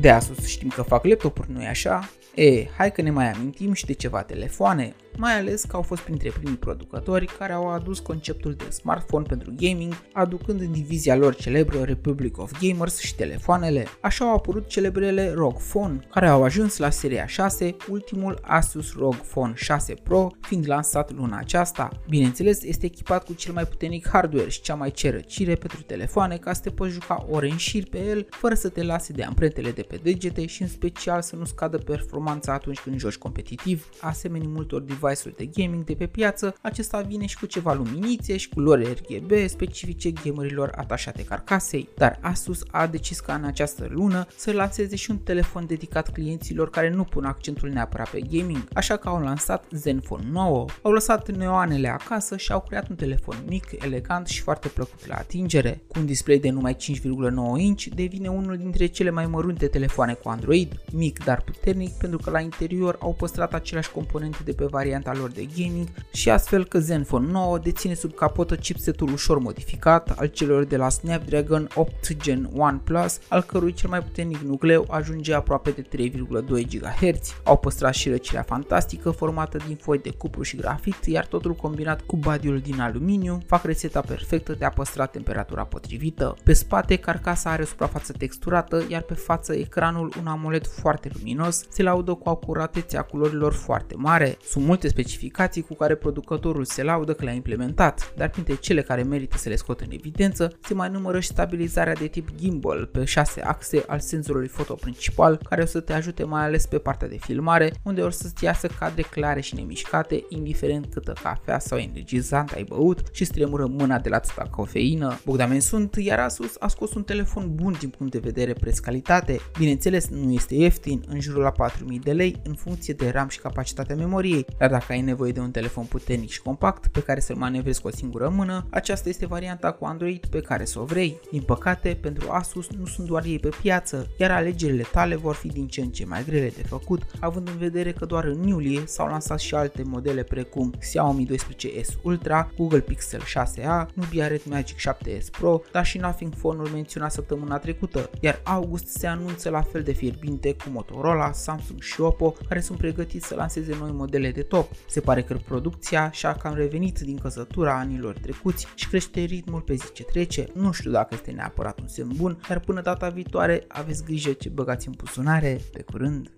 De Asus știm că fac laptopuri, nu-i așa? E, hai că ne mai amintim și de ceva telefoane, mai ales că au fost printre primii producători care au adus conceptul de smartphone pentru gaming, aducând în divizia lor celebră Republic of Gamers și telefoanele. Așa au apărut celebrele ROG Phone, care au ajuns la seria 6, ultimul Asus ROG Phone 6 Pro fiind lansat luna aceasta. Bineînțeles, este echipat cu cel mai puternic hardware și cea mai cerăcire pentru telefoane ca să te poți juca ore în șir pe el, fără să te lase de amprentele de pe degete și în special să nu scadă performanța atunci când joci competitiv, asemenea multor device device-uri de gaming de pe piață, acesta vine și cu ceva luminițe și culori RGB specifice gamerilor atașate carcasei, dar Asus a decis ca în această lună să lanseze și un telefon dedicat clienților care nu pun accentul neapărat pe gaming, așa că au lansat Zenfone 9, au lăsat neoanele acasă și au creat un telefon mic, elegant și foarte plăcut la atingere. Cu un display de numai 5,9 inch, devine unul dintre cele mai mărunte telefoane cu Android, mic dar puternic pentru că la interior au păstrat aceleași componente de pe varianta varianta lor de gaming și astfel că Zenfone 9 deține sub capotă chipsetul ușor modificat al celor de la Snapdragon 8 Gen 1 Plus, al cărui cel mai puternic nucleu ajunge aproape de 3,2 GHz. Au păstrat și răcirea fantastică formată din foi de cupru și grafit, iar totul combinat cu badiul din aluminiu fac rețeta perfectă de a păstra temperatura potrivită. Pe spate, carcasa are suprafață texturată, iar pe față ecranul un AMOLED foarte luminos, se laudă cu acuratețea culorilor foarte mare. Sunt multe specificații cu care producătorul se laudă că le-a implementat, dar printre cele care merită să le scot în evidență se mai numără și stabilizarea de tip gimbal pe 6 axe al senzorului foto principal, care o să te ajute mai ales pe partea de filmare, unde o să-ți iasă cadre clare și nemișcate, indiferent câtă cafea sau energizant ai băut și stremură mâna de la atâta cofeină. Bogdamen sunt, iar Asus a scos un telefon bun din punct de vedere preț-calitate. Bineînțeles, nu este ieftin, în jurul la 4000 de lei, în funcție de RAM și capacitatea memoriei, dar dacă ai nevoie de un telefon puternic și compact pe care să-l manevrezi cu o singură mână, aceasta este varianta cu Android pe care să o vrei. Din păcate, pentru Asus nu sunt doar ei pe piață, iar alegerile tale vor fi din ce în ce mai grele de făcut, având în vedere că doar în iulie s-au lansat și alte modele precum Xiaomi 12S Ultra, Google Pixel 6a, Nubia Red Magic 7S Pro, dar și Nothing Phone-ul menționat săptămâna trecută, iar august se anunță la fel de fierbinte cu Motorola, Samsung și Oppo, care sunt pregătiți să lanseze noi modele de top. Se pare că producția și-a cam revenit din căsătura anilor trecuți și crește ritmul pe zi ce trece. Nu știu dacă este neapărat un semn bun, dar până data viitoare aveți grijă ce băgați în buzunare. Pe curând!